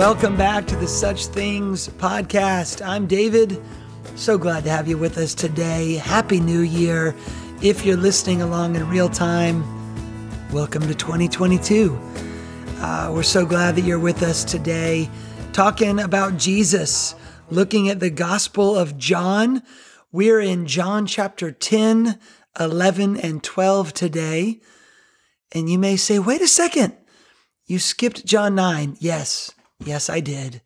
Welcome back to the Such Things podcast. I'm David. So glad to have you with us today. Happy New Year. If you're listening along in real time, welcome to 2022. Uh, we're so glad that you're with us today, talking about Jesus, looking at the Gospel of John. We're in John chapter 10, 11, and 12 today. And you may say, wait a second, you skipped John 9. Yes, yes, I did.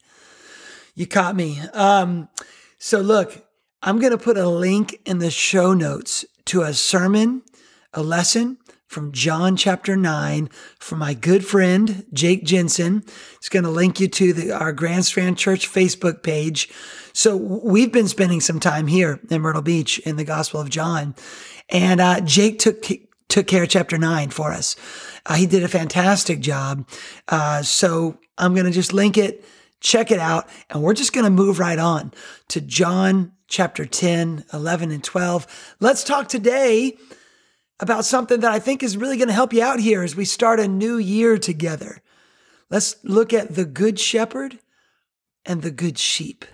You caught me. Um, so, look, I'm going to put a link in the show notes to a sermon, a lesson from John chapter 9 from my good friend, Jake Jensen. It's going to link you to the, our Grand Strand Church Facebook page. So, we've been spending some time here in Myrtle Beach in the Gospel of John. And uh, Jake took took care of chapter nine for us. Uh, he did a fantastic job. Uh, so I'm going to just link it, check it out, and we're just going to move right on to John chapter 10, 11, and 12. Let's talk today about something that I think is really going to help you out here as we start a new year together. Let's look at the good shepherd and the good sheep.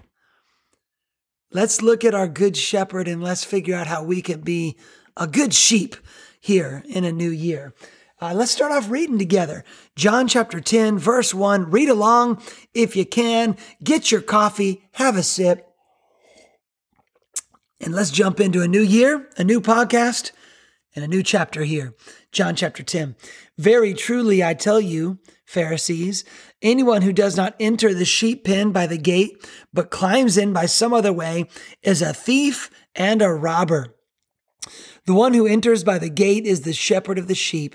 Let's look at our good shepherd and let's figure out how we can be a good sheep here in a new year. Uh, let's start off reading together. John chapter 10, verse 1. Read along if you can. Get your coffee, have a sip, and let's jump into a new year, a new podcast, and a new chapter here. John chapter 10. Very truly, I tell you, Pharisees, anyone who does not enter the sheep pen by the gate, but climbs in by some other way, is a thief and a robber. The one who enters by the gate is the shepherd of the sheep.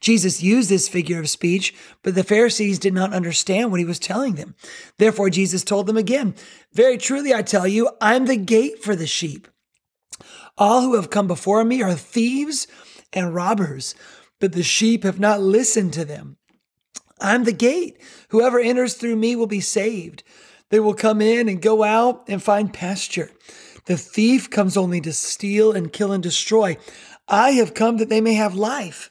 Jesus used this figure of speech, but the Pharisees did not understand what he was telling them. Therefore, Jesus told them again, Very truly, I tell you, I'm the gate for the sheep. All who have come before me are thieves and robbers, but the sheep have not listened to them. I'm the gate. Whoever enters through me will be saved. They will come in and go out and find pasture. The thief comes only to steal and kill and destroy. I have come that they may have life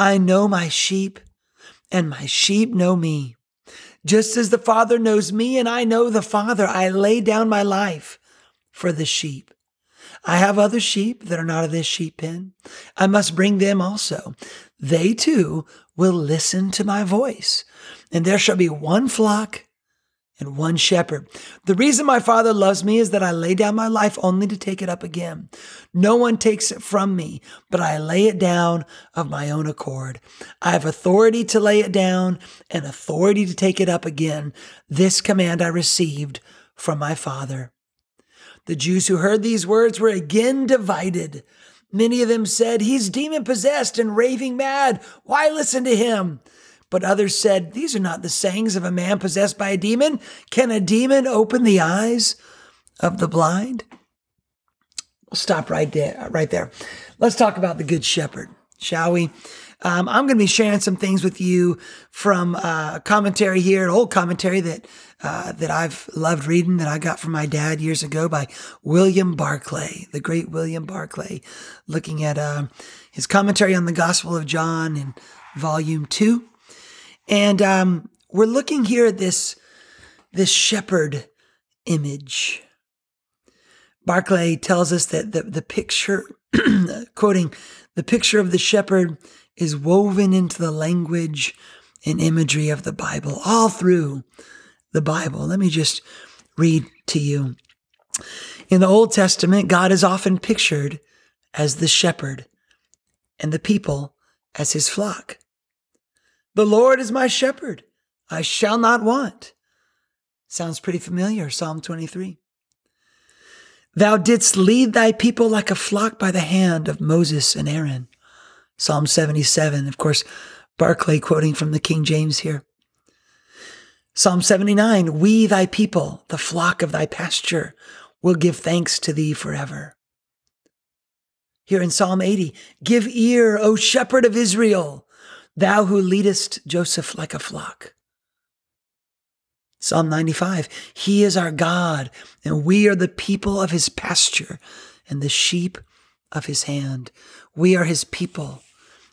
I know my sheep, and my sheep know me. Just as the Father knows me, and I know the Father, I lay down my life for the sheep. I have other sheep that are not of this sheep pen. I must bring them also. They too will listen to my voice, and there shall be one flock and one shepherd. The reason my Father loves me is that I lay down my life only to take it up again. No one takes it from me, but I lay it down of my own accord. I have authority to lay it down and authority to take it up again. This command I received from my Father. The Jews who heard these words were again divided. Many of them said, He's demon possessed and raving mad. Why listen to him? But others said, These are not the sayings of a man possessed by a demon. Can a demon open the eyes of the blind? We'll stop right there. Right there. Let's talk about the Good Shepherd, shall we? Um, I'm going to be sharing some things with you from uh, commentary here, an old commentary that uh, that I've loved reading that I got from my dad years ago by William Barclay, the great William Barclay, looking at uh, his commentary on the Gospel of John in Volume Two. And um, we're looking here at this, this shepherd image. Barclay tells us that the, the picture, quoting, the picture of the shepherd is woven into the language and imagery of the Bible, all through the Bible. Let me just read to you. In the Old Testament, God is often pictured as the shepherd and the people as his flock. The Lord is my shepherd. I shall not want. Sounds pretty familiar, Psalm 23. Thou didst lead thy people like a flock by the hand of Moses and Aaron. Psalm 77. Of course, Barclay quoting from the King James here. Psalm 79 We, thy people, the flock of thy pasture, will give thanks to thee forever. Here in Psalm 80 Give ear, O shepherd of Israel, thou who leadest Joseph like a flock. Psalm 95 He is our God, and we are the people of his pasture and the sheep of his hand. We are his people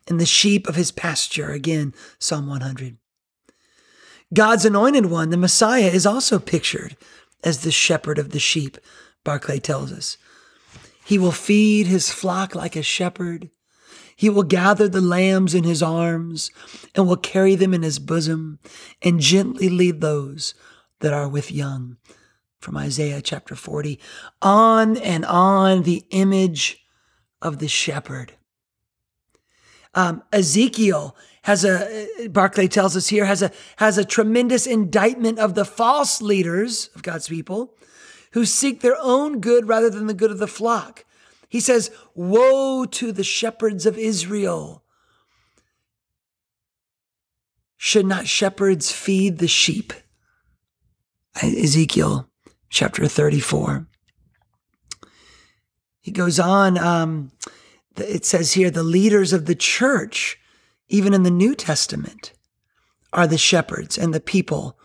and the sheep of his pasture. Again, Psalm 100. God's anointed one, the Messiah, is also pictured as the shepherd of the sheep, Barclay tells us. He will feed his flock like a shepherd. He will gather the lambs in his arms and will carry them in his bosom and gently lead those that are with young. From Isaiah chapter 40. On and on, the image of the shepherd. Um, Ezekiel has a Barclay tells us here has a has a tremendous indictment of the false leaders of God's people who seek their own good rather than the good of the flock. He says, "Woe to the shepherds of Israel! Should not shepherds feed the sheep?" Ezekiel chapter 34. He goes on, um, it says here, the leaders of the church even in the New Testament, are the shepherds and the people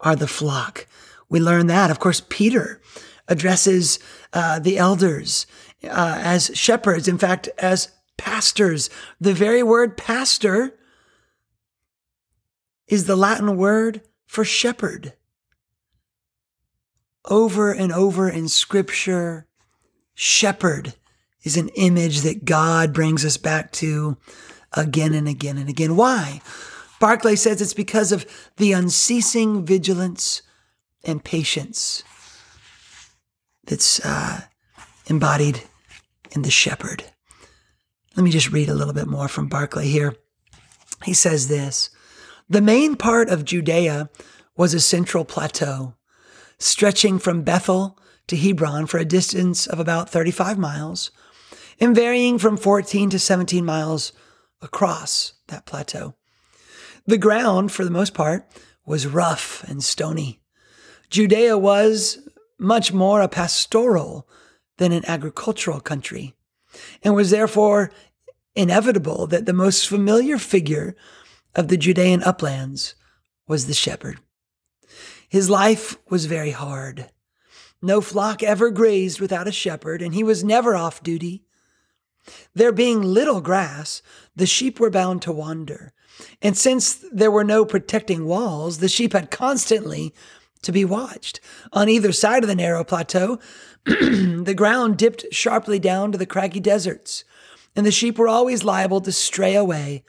are the flock. We learn that. Of course, Peter addresses uh, the elders uh, as shepherds, in fact, as pastors. The very word pastor is the Latin word for shepherd. Over and over in scripture, shepherd is an image that God brings us back to again and again and again. Why? Barclay says it's because of the unceasing vigilance and patience that's uh, embodied in the shepherd. Let me just read a little bit more from Barclay here. He says this The main part of Judea was a central plateau, stretching from Bethel to Hebron for a distance of about 35 miles and varying from 14 to 17 miles across that plateau. The ground, for the most part, was rough and stony. Judea was much more a pastoral than an agricultural country, and was therefore inevitable that the most familiar figure of the Judean uplands was the shepherd. His life was very hard. No flock ever grazed without a shepherd, and he was never off duty. There being little grass, the sheep were bound to wander. And since there were no protecting walls, the sheep had constantly to be watched. On either side of the narrow plateau, the ground dipped sharply down to the craggy deserts, and the sheep were always liable to stray away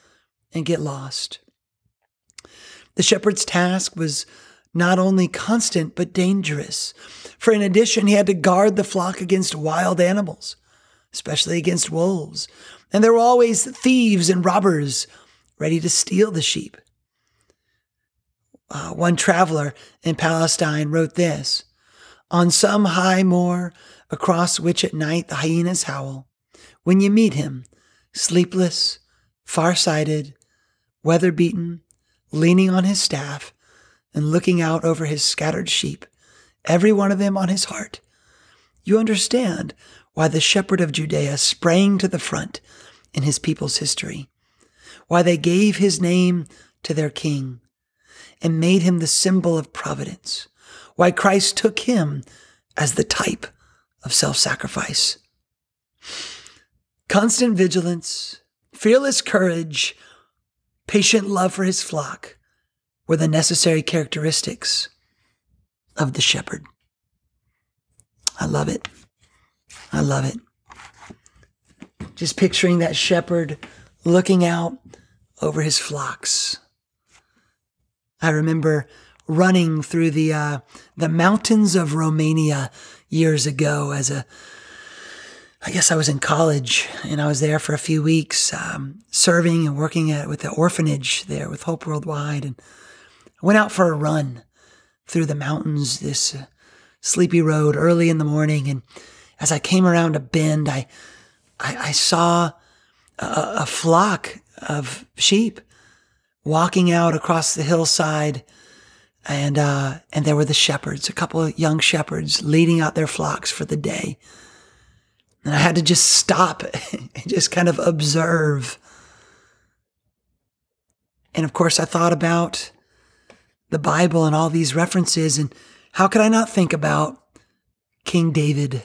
and get lost. The shepherd's task was not only constant, but dangerous. For in addition, he had to guard the flock against wild animals especially against wolves. And there were always thieves and robbers ready to steal the sheep. Uh, one traveler in Palestine wrote this On some high moor across which at night the hyenas howl, when you meet him, sleepless, far-sighted, weather-beaten, leaning on his staff, and looking out over his scattered sheep, every one of them on his heart, you understand why the shepherd of Judea sprang to the front in his people's history, why they gave his name to their king and made him the symbol of providence, why Christ took him as the type of self sacrifice. Constant vigilance, fearless courage, patient love for his flock were the necessary characteristics of the shepherd. I love it. I love it. Just picturing that shepherd looking out over his flocks. I remember running through the uh, the mountains of Romania years ago as a I guess I was in college and I was there for a few weeks, um, serving and working at with the orphanage there with Hope Worldwide, and I went out for a run through the mountains, this uh, sleepy road early in the morning, and as I came around a bend, I I, I saw a, a flock of sheep walking out across the hillside and uh, and there were the shepherds, a couple of young shepherds leading out their flocks for the day. And I had to just stop and just kind of observe. And of course, I thought about the Bible and all these references, and how could I not think about King David,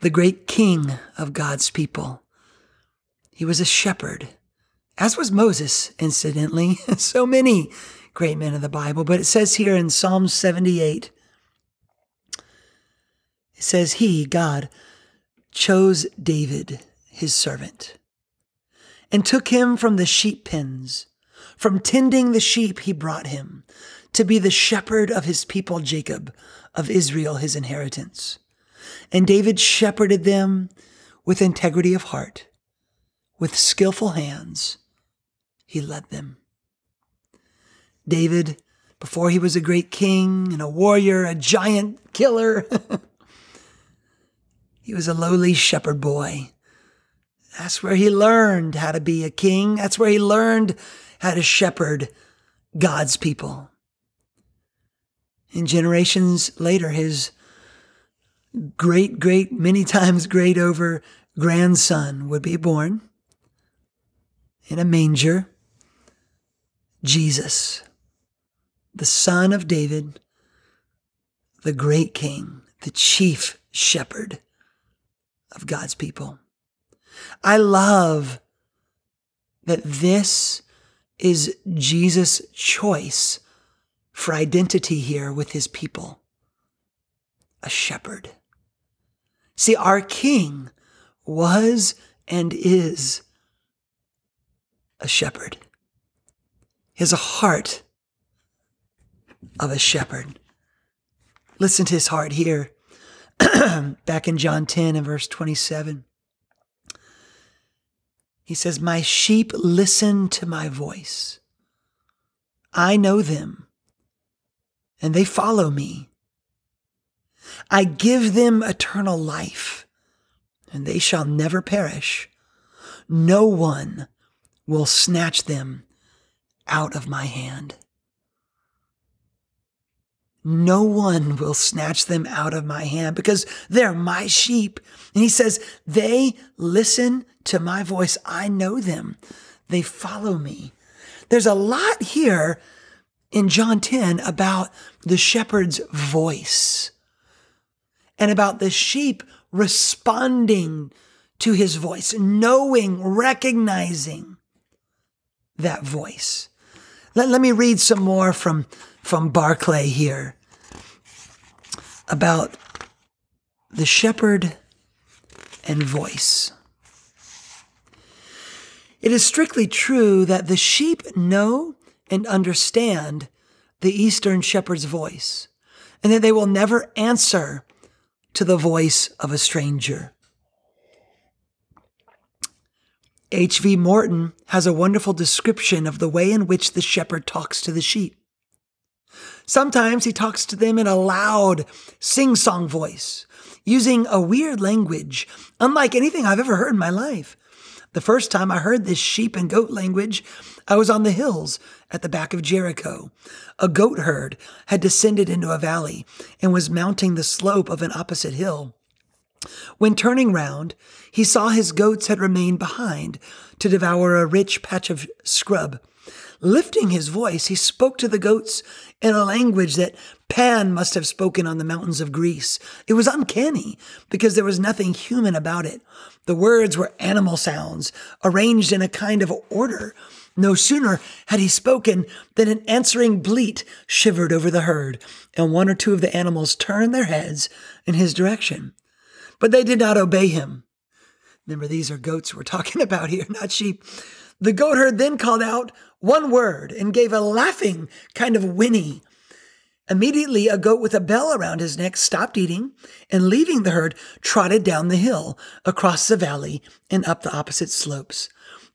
the great king of God's people? He was a shepherd, as was Moses, incidentally. so many great men of the Bible. But it says here in Psalm 78, it says, He, God, chose David, his servant, and took him from the sheep pens. From tending the sheep, he brought him to be the shepherd of his people Jacob, of Israel, his inheritance. And David shepherded them with integrity of heart, with skillful hands, he led them. David, before he was a great king and a warrior, a giant killer, he was a lowly shepherd boy. That's where he learned how to be a king. That's where he learned how to shepherd God's people. In generations later, his great, great, many times great over grandson would be born in a manger. Jesus the son of David, the great king, the chief shepherd of God's people. I love that this is Jesus' choice for identity here with his people a shepherd. See, our king was and is a shepherd. Has a heart of a shepherd. Listen to his heart here, back in John 10 and verse 27. He says, My sheep listen to my voice. I know them, and they follow me. I give them eternal life, and they shall never perish. No one will snatch them out of my hand. No one will snatch them out of my hand because they're my sheep. And he says, They listen to my voice. I know them. They follow me. There's a lot here in John 10 about the shepherd's voice and about the sheep responding to his voice, knowing, recognizing that voice. Let, let me read some more from, from Barclay here about the shepherd and voice. It is strictly true that the sheep know and understand the Eastern shepherd's voice, and that they will never answer to the voice of a stranger. H.V. Morton has a wonderful description of the way in which the shepherd talks to the sheep. Sometimes he talks to them in a loud, sing song voice, using a weird language, unlike anything I've ever heard in my life. The first time I heard this sheep and goat language, I was on the hills at the back of Jericho. A goat herd had descended into a valley and was mounting the slope of an opposite hill. When turning round, he saw his goats had remained behind to devour a rich patch of scrub. Lifting his voice, he spoke to the goats in a language that Pan must have spoken on the mountains of Greece. It was uncanny because there was nothing human about it. The words were animal sounds, arranged in a kind of order. No sooner had he spoken than an answering bleat shivered over the herd, and one or two of the animals turned their heads in his direction. But they did not obey him. Remember, these are goats we're talking about here, not sheep. The goatherd then called out one word and gave a laughing kind of whinny. Immediately, a goat with a bell around his neck stopped eating and, leaving the herd, trotted down the hill, across the valley, and up the opposite slopes.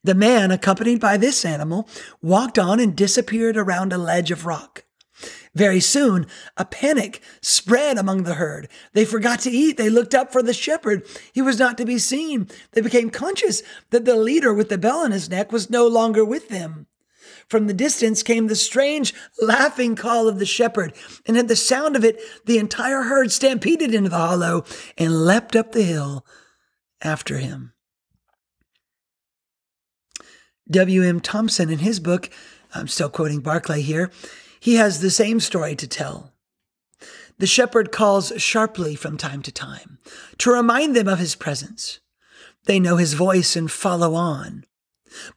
The man, accompanied by this animal, walked on and disappeared around a ledge of rock. Very soon, a panic spread among the herd. They forgot to eat. They looked up for the shepherd. He was not to be seen. They became conscious that the leader with the bell on his neck was no longer with them. From the distance came the strange laughing call of the shepherd, and at the sound of it, the entire herd stampeded into the hollow and leapt up the hill after him. W.M. Thomson, in his book, I'm still quoting Barclay here, he has the same story to tell. The shepherd calls sharply from time to time to remind them of his presence. They know his voice and follow on.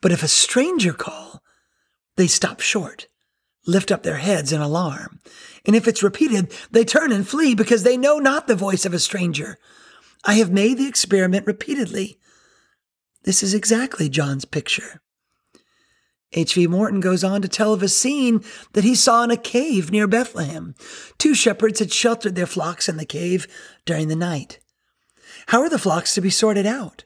But if a stranger call, they stop short, lift up their heads in alarm. And if it's repeated, they turn and flee because they know not the voice of a stranger. I have made the experiment repeatedly. This is exactly John's picture. H.V. Morton goes on to tell of a scene that he saw in a cave near Bethlehem. Two shepherds had sheltered their flocks in the cave during the night. How are the flocks to be sorted out?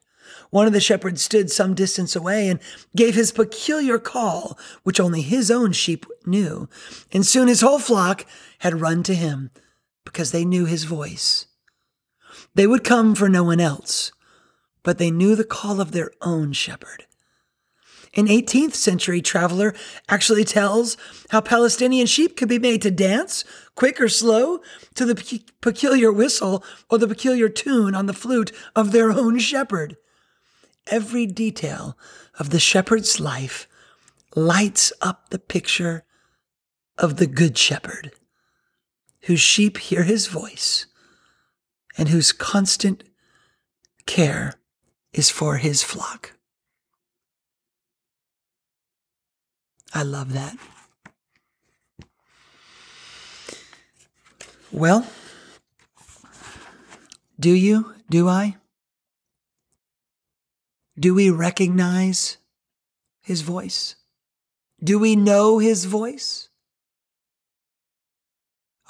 One of the shepherds stood some distance away and gave his peculiar call, which only his own sheep knew. And soon his whole flock had run to him because they knew his voice. They would come for no one else, but they knew the call of their own shepherd. An 18th century traveler actually tells how Palestinian sheep could be made to dance, quick or slow, to the pe- peculiar whistle or the peculiar tune on the flute of their own shepherd every detail of the shepherd's life lights up the picture of the good shepherd, whose sheep hear his voice and whose constant care is for his flock. I love that. Well, do you? Do I? Do we recognize his voice? Do we know his voice?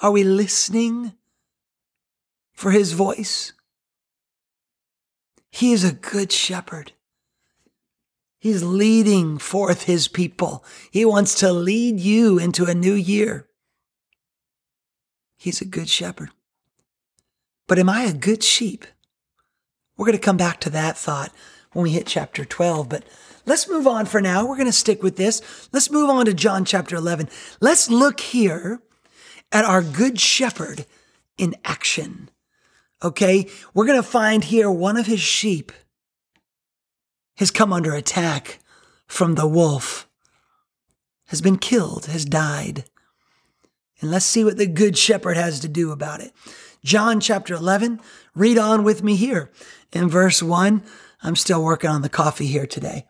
Are we listening for his voice? He is a good shepherd. He's leading forth his people. He wants to lead you into a new year. He's a good shepherd. But am I a good sheep? We're going to come back to that thought when we hit chapter 12. But let's move on for now. We're going to stick with this. Let's move on to John chapter 11. Let's look here at our good shepherd in action. Okay. We're going to find here one of his sheep has come under attack from the wolf, has been killed, has died. And let's see what the good shepherd has to do about it. John chapter 11, read on with me here in verse 1 I'm still working on the coffee here today.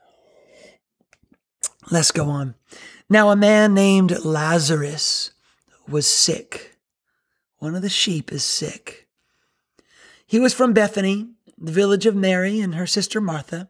Let's go on. Now, a man named Lazarus was sick. One of the sheep is sick. He was from Bethany, the village of Mary and her sister Martha.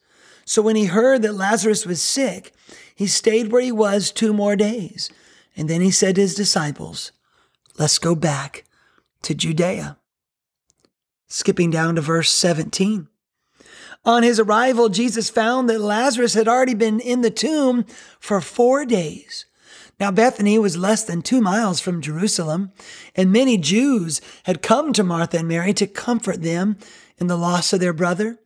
So when he heard that Lazarus was sick, he stayed where he was two more days. And then he said to his disciples, Let's go back to Judea. Skipping down to verse 17. On his arrival, Jesus found that Lazarus had already been in the tomb for four days. Now, Bethany was less than two miles from Jerusalem, and many Jews had come to Martha and Mary to comfort them in the loss of their brother.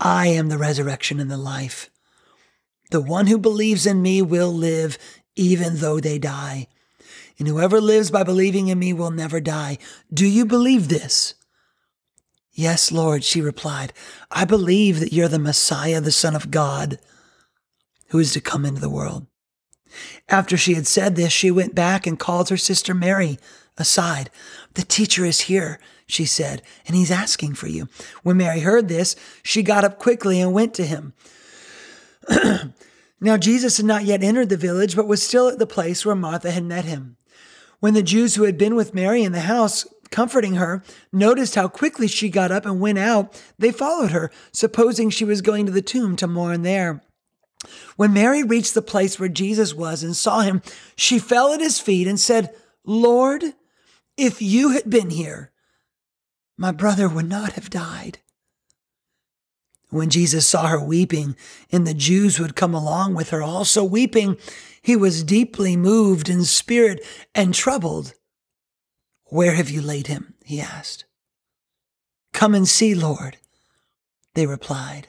I am the resurrection and the life. The one who believes in me will live even though they die. And whoever lives by believing in me will never die. Do you believe this? Yes, Lord, she replied. I believe that you're the Messiah, the Son of God, who is to come into the world. After she had said this, she went back and called her sister Mary aside. The teacher is here, she said, and he's asking for you. When Mary heard this, she got up quickly and went to him. now, Jesus had not yet entered the village, but was still at the place where Martha had met him. When the Jews who had been with Mary in the house, comforting her, noticed how quickly she got up and went out, they followed her, supposing she was going to the tomb to mourn there. When Mary reached the place where Jesus was and saw him, she fell at his feet and said, Lord, if you had been here, my brother would not have died. When Jesus saw her weeping, and the Jews who had come along with her also weeping, he was deeply moved in spirit and troubled. Where have you laid him? he asked. Come and see, Lord, they replied.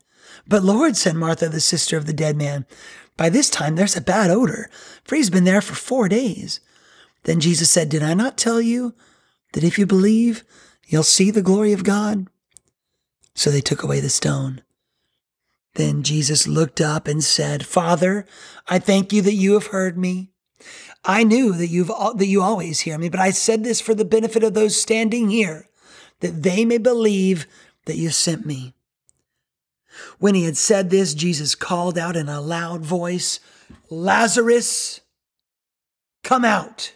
But Lord, said Martha, the sister of the dead man, by this time there's a bad odor, for he's been there for four days. Then Jesus said, Did I not tell you that if you believe, you'll see the glory of God? So they took away the stone. Then Jesus looked up and said, Father, I thank you that you have heard me. I knew that you've that you always hear me, but I said this for the benefit of those standing here, that they may believe that you sent me. When he had said this, Jesus called out in a loud voice, Lazarus, come out.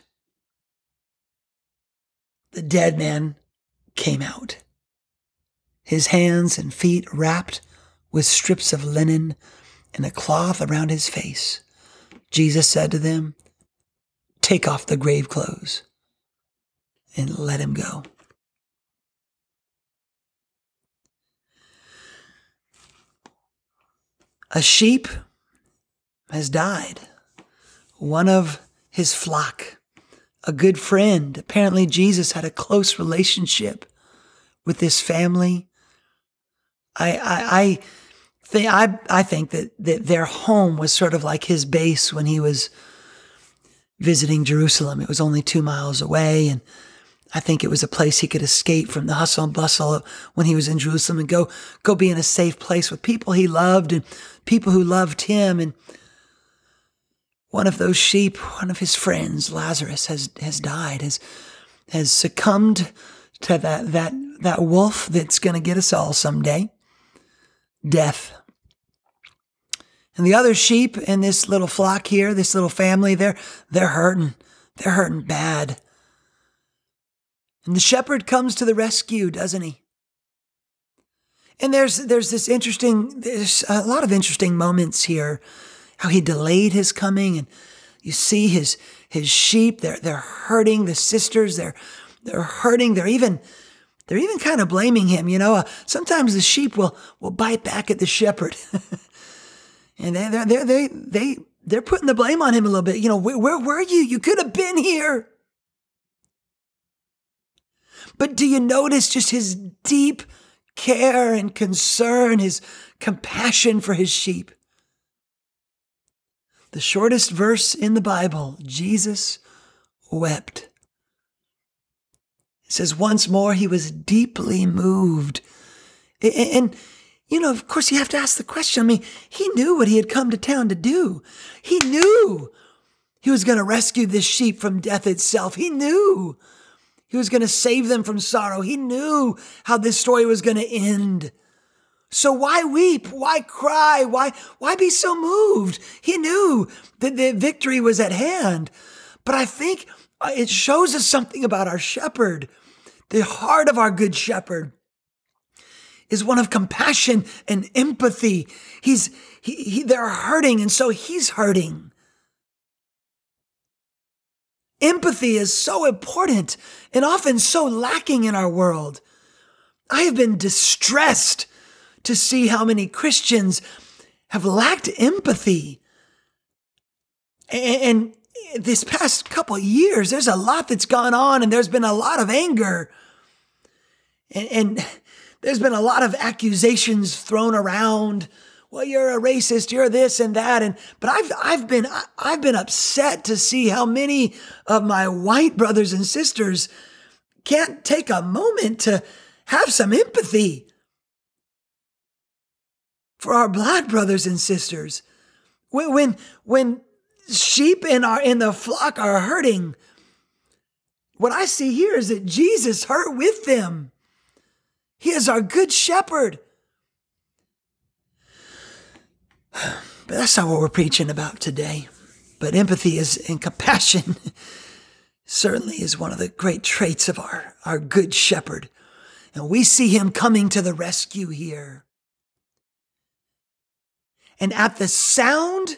The dead man came out, his hands and feet wrapped with strips of linen and a cloth around his face. Jesus said to them, Take off the grave clothes and let him go. A sheep has died, one of his flock, a good friend. Apparently, Jesus had a close relationship with this family. I, I, I think I, I think that, that their home was sort of like his base when he was visiting Jerusalem. It was only two miles away, and I think it was a place he could escape from the hustle and bustle when he was in Jerusalem and go go be in a safe place with people he loved and people who loved him. And one of those sheep, one of his friends, Lazarus, has has died, has has succumbed to that that that wolf that's going to get us all someday, death. And the other sheep in this little flock here, this little family, they're they're hurting. They're hurting bad. And the shepherd comes to the rescue, doesn't he? And there's there's this interesting there's a lot of interesting moments here. How he delayed his coming and you see his his sheep they're they're hurting the sisters they're they're hurting they're even they're even kind of blaming him you know? Uh, sometimes the sheep will will bite back at the shepherd. And they they they they they they're putting the blame on him a little bit. You know where, where were you? You could have been here but do you notice just his deep care and concern, his compassion for his sheep? The shortest verse in the Bible, Jesus wept. It says, once more he was deeply moved. And, you know, of course, you have to ask the question. I mean, he knew what he had come to town to do. He knew he was going to rescue this sheep from death itself. He knew he was going to save them from sorrow. He knew how this story was going to end. So why weep? Why cry? Why, why be so moved? He knew that the victory was at hand. But I think Uh, it shows us something about our shepherd. The heart of our good shepherd is one of compassion and empathy. He's he, he, they're hurting, and so he's hurting. Empathy is so important and often so lacking in our world. I have been distressed to see how many Christians have lacked empathy. And, this past couple years, there's a lot that's gone on, and there's been a lot of anger. And, and there's been a lot of accusations thrown around. Well, you're a racist, you're this and that. And but I've I've been I've been upset to see how many of my white brothers and sisters can't take a moment to have some empathy for our black brothers and sisters. When, when, when sheep in, our, in the flock are hurting, what I see here is that Jesus hurt with them. He is our good shepherd. But that's not what we're preaching about today. But empathy is and compassion certainly is one of the great traits of our, our good shepherd. And we see him coming to the rescue here. And at the sound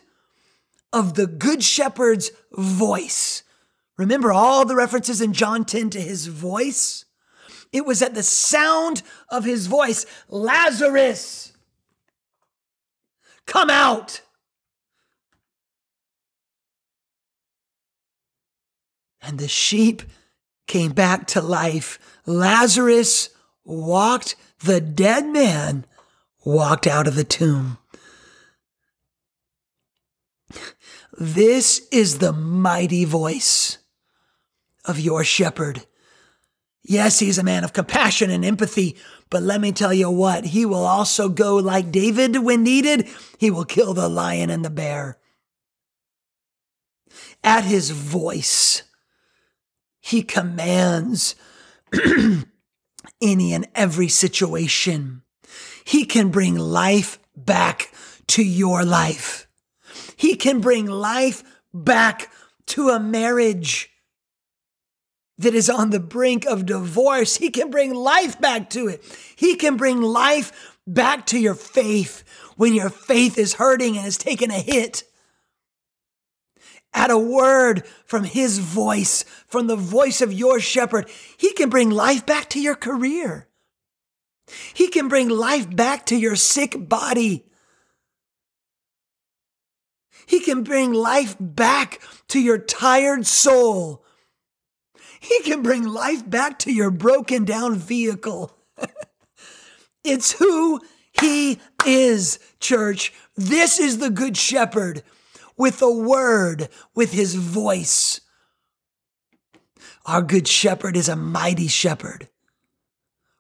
of the Good Shepherd's voice, remember all the references in John 10 to his voice? It was at the sound of his voice Lazarus, come out. And the sheep came back to life. Lazarus walked, the dead man walked out of the tomb. This is the mighty voice of your shepherd. Yes, he's a man of compassion and empathy, but let me tell you what, he will also go like David when needed. He will kill the lion and the bear. At his voice, he commands any and every situation. He can bring life back to your life. He can bring life back to a marriage that is on the brink of divorce. He can bring life back to it. He can bring life back to your faith when your faith is hurting and has taken a hit. At a word from his voice, from the voice of your shepherd, he can bring life back to your career. He can bring life back to your sick body. He can bring life back to your tired soul. He can bring life back to your broken down vehicle. it's who he is, church. This is the Good Shepherd with a word, with his voice. Our Good Shepherd is a mighty shepherd.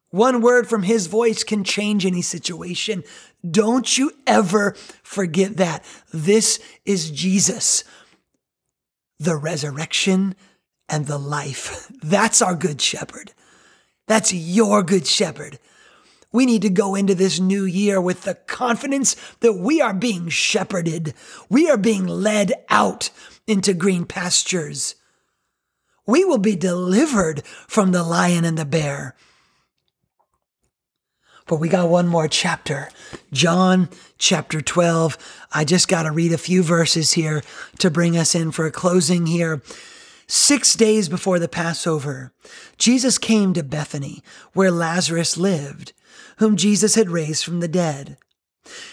One word from his voice can change any situation. Don't you ever forget that. This is Jesus, the resurrection and the life. That's our good shepherd. That's your good shepherd. We need to go into this new year with the confidence that we are being shepherded. We are being led out into green pastures. We will be delivered from the lion and the bear. But we got one more chapter. John chapter 12. I just got to read a few verses here to bring us in for a closing here. Six days before the Passover, Jesus came to Bethany, where Lazarus lived, whom Jesus had raised from the dead.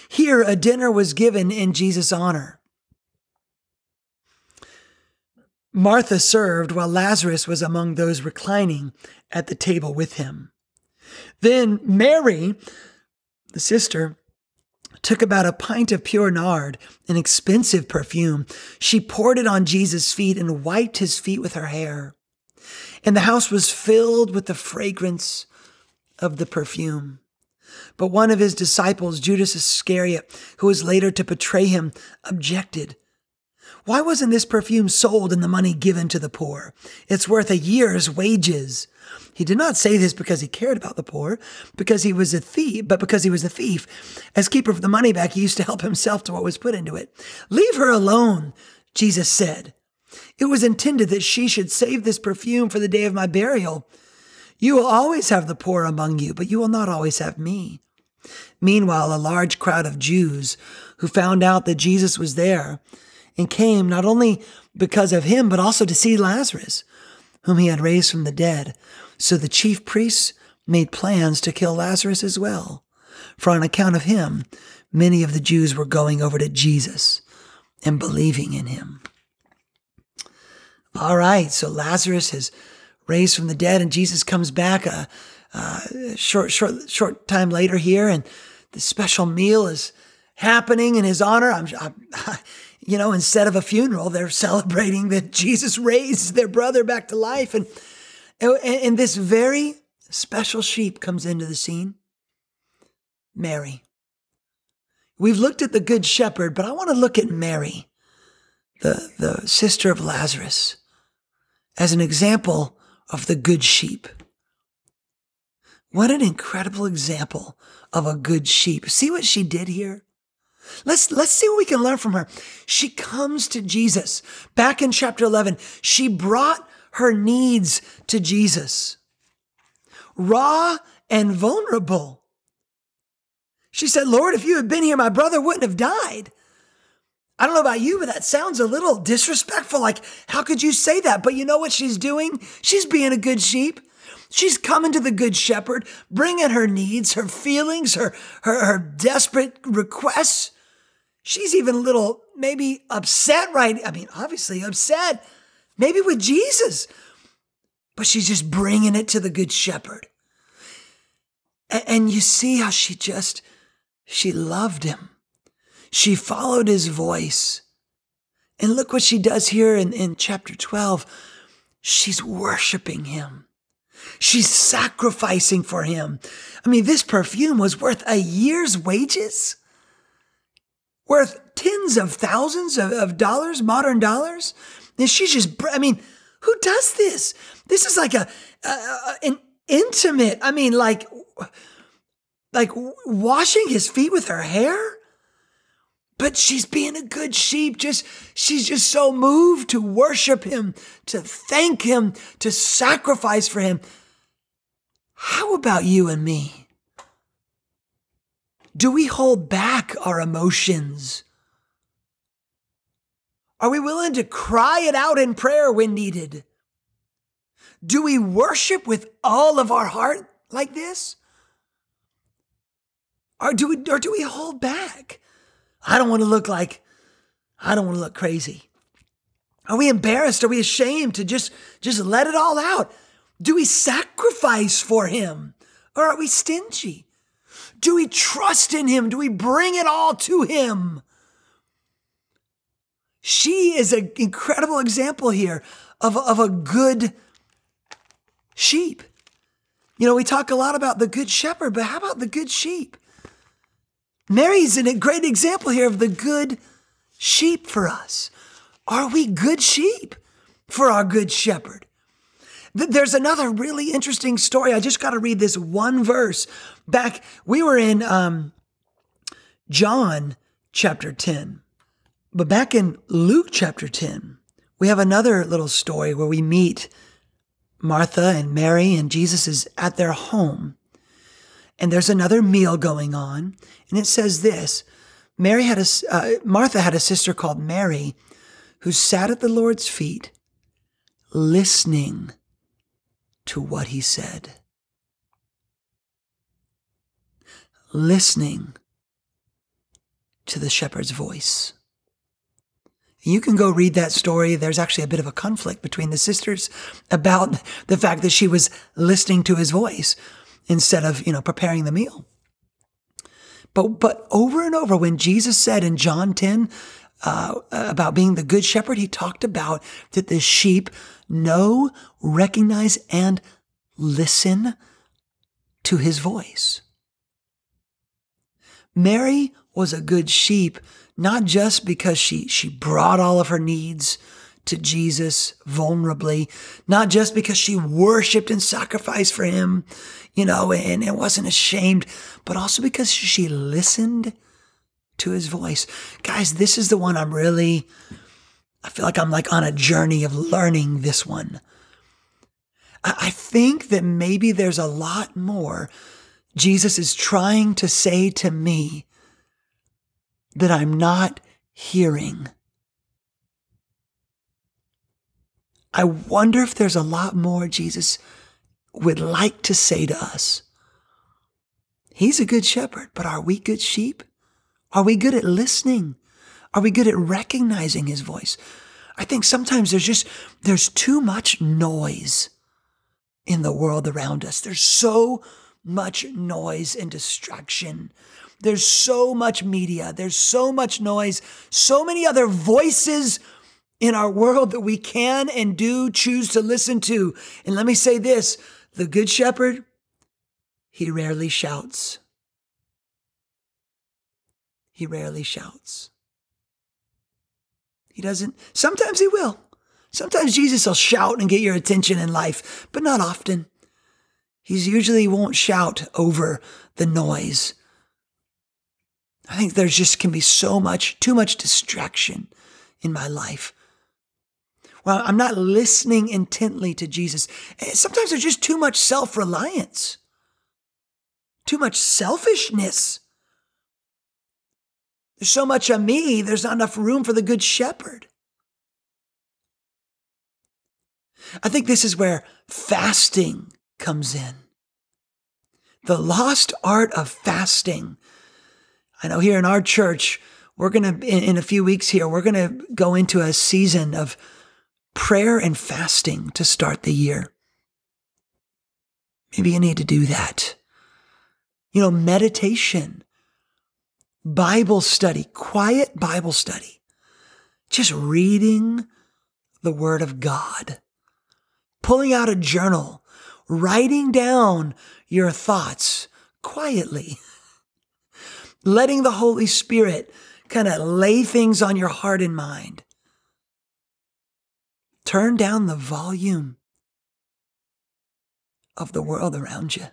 Here, a dinner was given in Jesus' honor. Martha served while Lazarus was among those reclining at the table with him. Then Mary, the sister, took about a pint of pure nard, an expensive perfume. She poured it on Jesus' feet and wiped his feet with her hair. And the house was filled with the fragrance of the perfume. But one of his disciples, Judas Iscariot, who was later to betray him, objected. Why wasn't this perfume sold and the money given to the poor? It's worth a year's wages. He did not say this because he cared about the poor, because he was a thief, but because he was a thief. As keeper of the money bag, he used to help himself to what was put into it. Leave her alone, Jesus said. It was intended that she should save this perfume for the day of my burial. You will always have the poor among you, but you will not always have me. Meanwhile, a large crowd of Jews who found out that Jesus was there and came not only because of him, but also to see Lazarus, whom he had raised from the dead. So the chief priests made plans to kill Lazarus as well. For on account of him, many of the Jews were going over to Jesus and believing in him. All right, so Lazarus is raised from the dead, and Jesus comes back a, a short, short, short time later here, and the special meal is happening in his honor. I'm, I'm, you know, instead of a funeral, they're celebrating that Jesus raised their brother back to life, and and this very special sheep comes into the scene. Mary. We've looked at the Good Shepherd, but I want to look at Mary, the, the sister of Lazarus, as an example of the good sheep. What an incredible example of a good sheep. See what she did here? Let's, let's see what we can learn from her. She comes to Jesus. Back in chapter 11, she brought her needs to Jesus. Raw and vulnerable. She said, Lord, if you had been here, my brother wouldn't have died. I don't know about you, but that sounds a little disrespectful. Like, how could you say that? But you know what she's doing? She's being a good sheep. She's coming to the good shepherd, bringing her needs, her feelings, her, her, her desperate requests. She's even a little maybe upset, right? I mean, obviously upset, maybe with Jesus, but she's just bringing it to the good shepherd. And, you see how she just, she loved him. She followed his voice. And look what she does here in, in chapter 12. She's worshiping him. She's sacrificing for him. I mean, this perfume was worth a year's wages, worth tens of thousands of, of dollars, modern dollars. And she's just, I mean, who does this? This is like a, a an intimate, I mean, like, like washing his feet with her hair. But she's being a good sheep. Just she's just so moved to worship him, to thank him, to sacrifice for him. How about you and me? Do we hold back our emotions? Are we willing to cry it out in prayer when needed? Do we worship with all of our heart like this? Or do we, or do we hold back? I don't want to look like, I don't want to look crazy. Are we embarrassed? Are we ashamed to just, just let it all out? Do we sacrifice for him? Or are we stingy? Do we trust in him? Do we bring it all to him? She is an incredible example here of, of a good sheep. You know, we talk a lot about the good shepherd, but how about the good sheep? Mary's a great example here of the good sheep for us. Are we good sheep for our good shepherd? There's another really interesting story. I just got to read this one verse. Back, we were in um, John chapter 10, but back in Luke chapter 10, we have another little story where we meet Martha and Mary, and Jesus is at their home and there's another meal going on. And it says this Mary had a, uh, Martha had a sister called Mary who sat at the Lord's feet listening to what he said. Listening to the shepherd's voice. You can go read that story. There's actually a bit of a conflict between the sisters about the fact that she was listening to his voice instead of, you know, preparing the meal. But, but over and over, when Jesus said in John 10 uh, about being the good shepherd, he talked about that the sheep know, recognize, and listen to his voice. Mary was a good sheep, not just because she, she brought all of her needs to Jesus vulnerably, not just because she worshiped and sacrificed for him, you know, and, and wasn't ashamed, but also because she listened to his voice. Guys, this is the one I'm really, I feel like I'm like on a journey of learning this one. I think that maybe there's a lot more Jesus is trying to say to me that I'm not hearing. I wonder if there's a lot more Jesus would like to say to us. He's a good shepherd, but are we good sheep? Are we good at listening? Are we good at recognizing his voice? I think sometimes there's just, there's too much noise in the world around us. There's so much noise and distraction. There's so much media. There's so much noise, so many other voices in our world that we can and do choose to listen to. And let me say this the Good Shepherd, he rarely shouts. He rarely shouts. He doesn't, sometimes he will. Sometimes Jesus will shout and get your attention in life, but not often. He's usually won't shout over the noise. I think there's just can be so much, too much distraction in my life. Well, I'm not listening intently to Jesus. Eh, sometimes there's just too much self reliance, too much selfishness. There's so much of me, there's not enough room for the good shepherd. I think this is where fasting comes in. The lost art of fasting. I know here in our church, we're going to, in a few weeks here, we're going to go into a season of prayer and fasting to start the year. Maybe you need to do that. You know, meditation, Bible study, quiet Bible study, just reading the Word of God pulling out a journal, writing down your thoughts quietly, letting the Holy Spirit kind of lay things on your heart and mind. Turn down the volume of the world around you.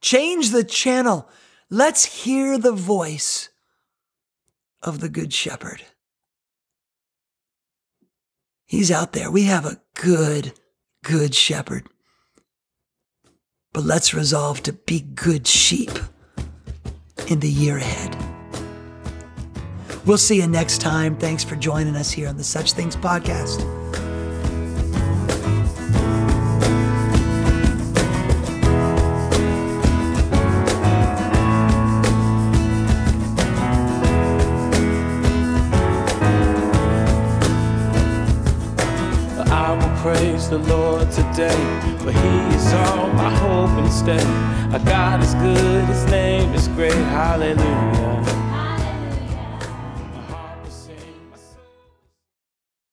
Change the channel. Let's hear the voice of the Good Shepherd. He's out there. We have a good, good shepherd. But let's resolve to be good sheep in the year ahead. We'll see you next time. Thanks for joining us here on the Such Things Podcast. Praise the Lord today, for He is all my hope and stay. Our God is good, His name is great, hallelujah.